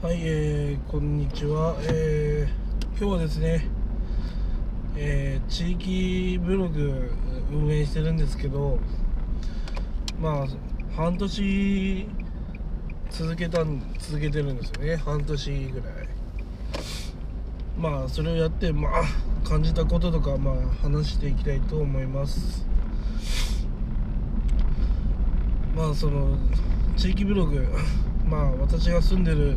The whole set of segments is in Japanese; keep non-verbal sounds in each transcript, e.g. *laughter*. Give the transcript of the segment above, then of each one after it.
はい、えー、こんにちは、えー、今日はですね、えー、地域ブログ運営してるんですけどまあ半年続けたん続けてるんですよね。半年ぐらい。まあそれをやってまあ感じたこととかまあ話していきたいと思います。まあその地域ブログまあ私が住んでる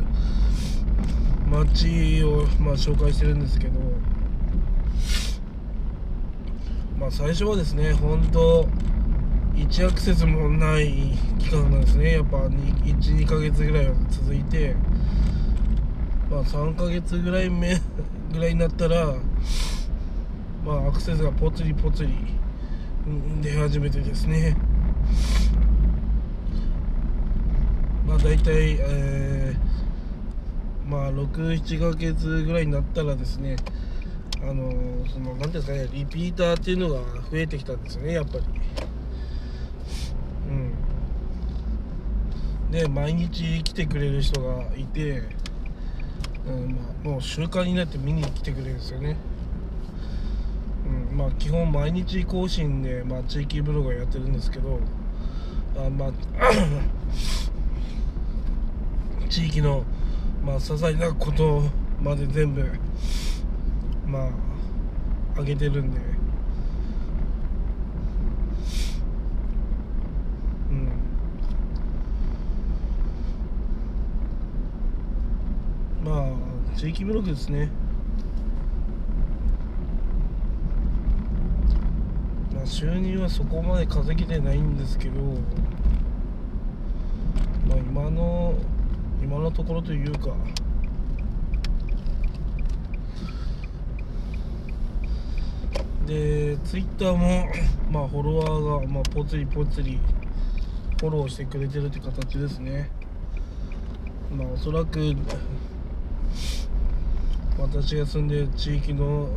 街を、まあ、紹介してるんですけどまあ最初はですね本当1アクセスもない期間なんですね。やっぱ12ヶ月ぐらいは続いてまあ3ヶ月ぐらい目 *laughs* ぐらいになったらまあアクセスがぽつりぽつり出始めてですね。まあ大体、えー、まあ67ヶ月ぐらいになったらですねあのその何ですかねリピーターっていうのが増えてきたんですよねやっぱり。うん。で毎日来てくれる人がいて、うんまあ、もう習慣になって見に来てくれるんですよね。うんまあ基本毎日更新で、まあ、地域ブログやってるんですけどあまあ地域の、まあ、些細なことまで全部まあ上げてるんで。うん。まあ地域ブログですね。まあ収入はそこまで稼げてないんですけどまあ今の今のところというか。でツイッターもまあフォロワーがまあぽつりぽつりフォローしてくれてるって形ですね。まあおそらく私が住んでる地域の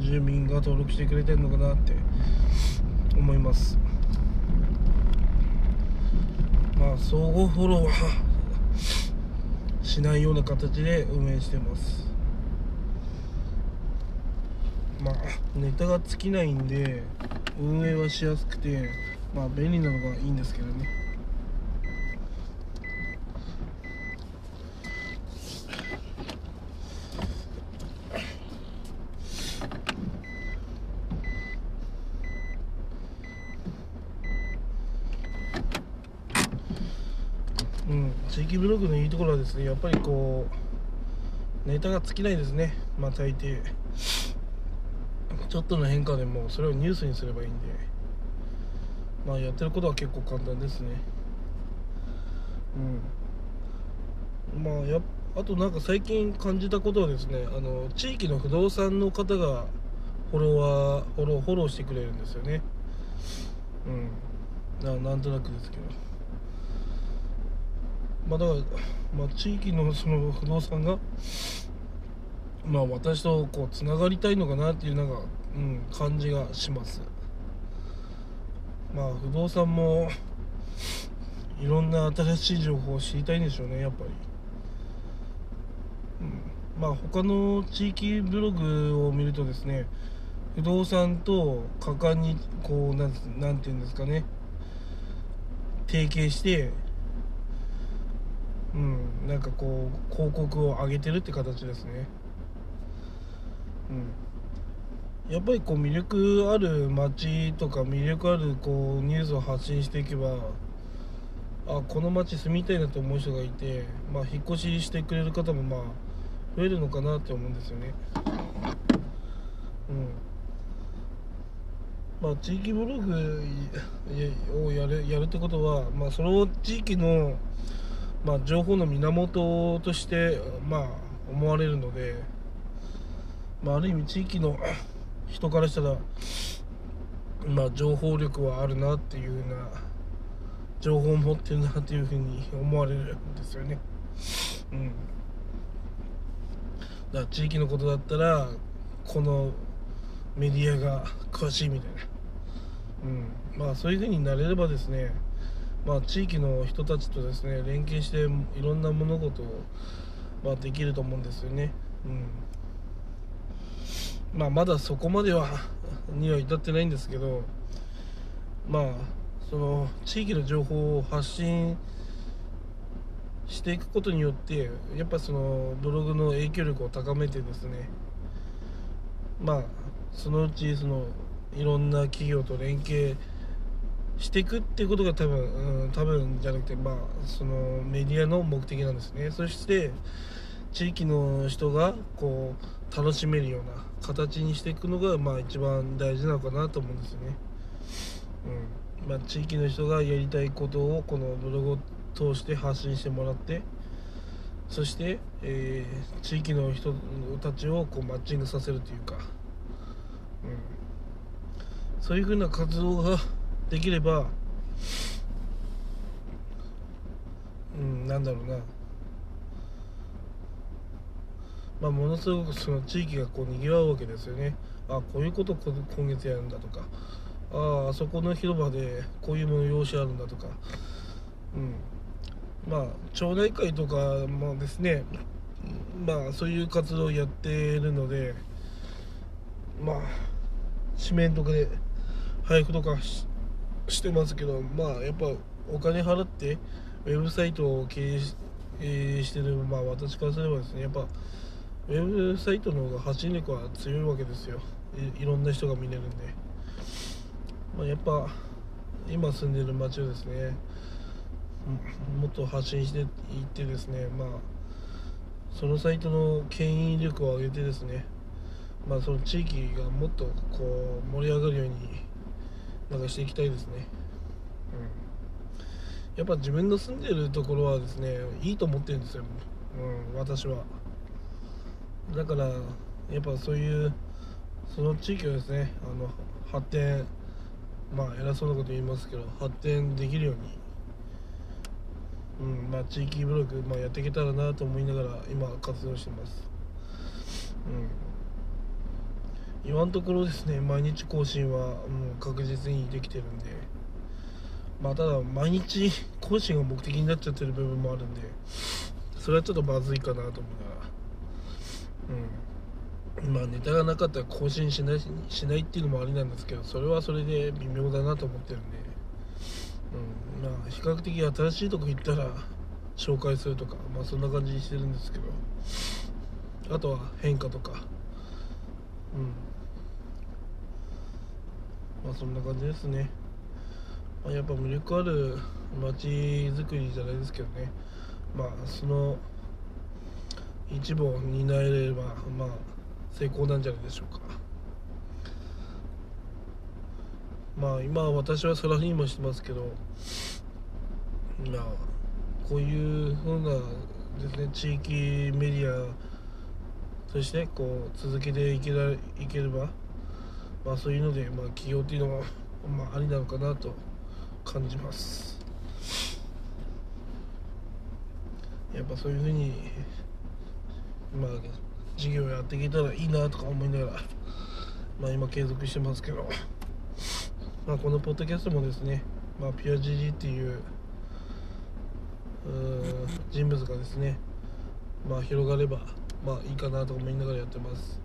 住民が登録してくれてるのかなって思います。まあ相互フォロー。しないような形で運営してます。まあネタが尽きないんで運営はしやすくてまあ便利なのがいいんですけどね。うん。地域ブログのいいところはですねやっぱりこうネタが尽きないですね。まあ大抵。ちょっとの変化でもそれをニュースにすればいいんで。まあやってることは結構簡単ですね。うん。まあやあとなんか最近感じたことはですねあの地域の不動産の方がフォロワーフォローフォローしてくれるんですよね。うん。ななんとなくですけど。まあだから、まあ、地域のその不動産がまあ私とこうつながりたいのかなっていうなんか、うん、感じがします。まあ不動産もいろんな新しい情報を知りたいんでしょうねやっぱり、うん、まあ他の地域ブログを見るとですね不動産と果敢にこうなんなんていうんですかね提携してうんなんかこう広告を上げてるって形ですね。うん。やっぱりこう魅力ある街とか魅力あるこうニュースを発信していけばあこの街住みたいなと思う人がいて、まあ、引っ越ししてくれる方もまあ増えるのかなって思うんですよね。うん。まあ地域ブログをやるやるってことは、まあ、その地域の、まあ、情報の源として、まあ、思われるので、まあ、ある意味地域の *clears throat* 人からしたら、まあ、情報力はあるなっていうような情報を持ってるなっていうふうに思われるんですよね。うん、だから地域のことだったらこのメディアが詳しいみたいな、うん、まあそういうふうになれればですねまあ、地域の人たちとですね連携していろんな物事をまあ、できると思うんですよね。うんまあ、まだそこまではには至ってないんですけどまあその地域の情報を発信していくことによってやっぱそのブログの影響力を高めてですねまあそのうちそのいろんな企業と連携してしていくっていうことが多分、うん、多分じゃなくてまあそのメディアの目的なんですね。そして地域の人がこう楽しめるような形にしていくのがまあ一番大事なのかなと思うんですよね。うん。まあ、地域の人がやりたいことをこのブログを通して発信してもらってそして、えー、地域の人たちをこうマッチングさせるというか、うん、そういうふうな活動ができれば、うん、なんだろうな。まあ、ものすごくその地域がこう賑わうわけですよね。あこういうこと今月やるんだとか。ああそこの広場でこういう催しあるんだとか、うん、まあ町内会とかもですねまあそういう活動をやっているのでまあ紙面とかで配布とかしてしてますけどまあやっぱお金払ってウェブサイトを経営してるまあ私からすればですねやっぱウェブサイトの方が発信力は強いわけですよ。いろんな人が見れるんで、まあ、やっぱ今住んでる街をですねもっと発信していってですねまあそのサイトの牽引力を上げてですねまあその地域がもっとこう盛り上がるようになんかしていきたいですね。うん。やっぱ自分の住んでるところはですねいいと思ってるんですよ、うん、私は。だからやっぱそういうその地域をですねあの発展まあ偉そうなこと言いますけど発展できるように、うんまあ、地域ブログ、まあ、やっていけたらなと思いながら今活動してます、うん、今のところですね毎日更新はもう確実にできてるんで。まあただ毎日 *laughs* 更新が目的になっちゃってる部分もあるんでそれはちょっとまずいかなと思いな。うん。まあネタがなかったら更新しないしないっていうのもありなんですけどそれはそれで微妙だなと思ってるんで、うん。まあ、比較的新しいとこ行ったら紹介するとか、まあ、そんな感じにしてるんですけど。あとは変化とか。うん。まあそんな感じですね、まあ、やっぱ魅力ある街づくりじゃないですけどね。まあその一部を担えればまあ成功なんじゃないでしょうか。まあ今私はサラリーマンしてますけどまあこういうふうなですね地域メディアそしてこう続けていけらいければまあそういうのでまあ起業っていうのはまあありなのかなと感じます。やっぱそういうふうにまあ授業やっていけたらいいなとか思いながらまあ今継続してますけどまあこのポッドキャストもですねまあピュアジジっていう人物がですねまあ広がればまあいいかなと思いながらやってます。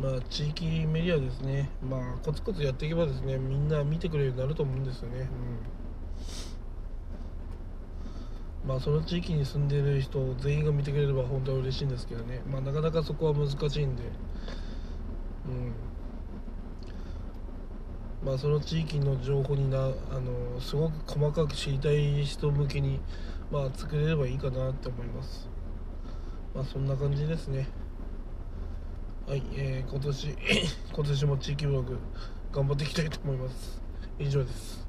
まあ地域メディアですね。まあコツコツやっていけばですねみんな見てくれるようになると思うんですよね。うん。まあ、その地域に住んでいる人全員が見てくれれば本当は嬉しいんですけどね、まあ、なかなかそこは難しいんで、うん。まあ、その地域の情報になあのすごく細かく知りたい人向けに、まあ、作れればいいかなって思います。まあ、そんな感じですね。はい、えー、今年 *coughs* 今年も地域ブログ頑張っていきたいと思います。以上です。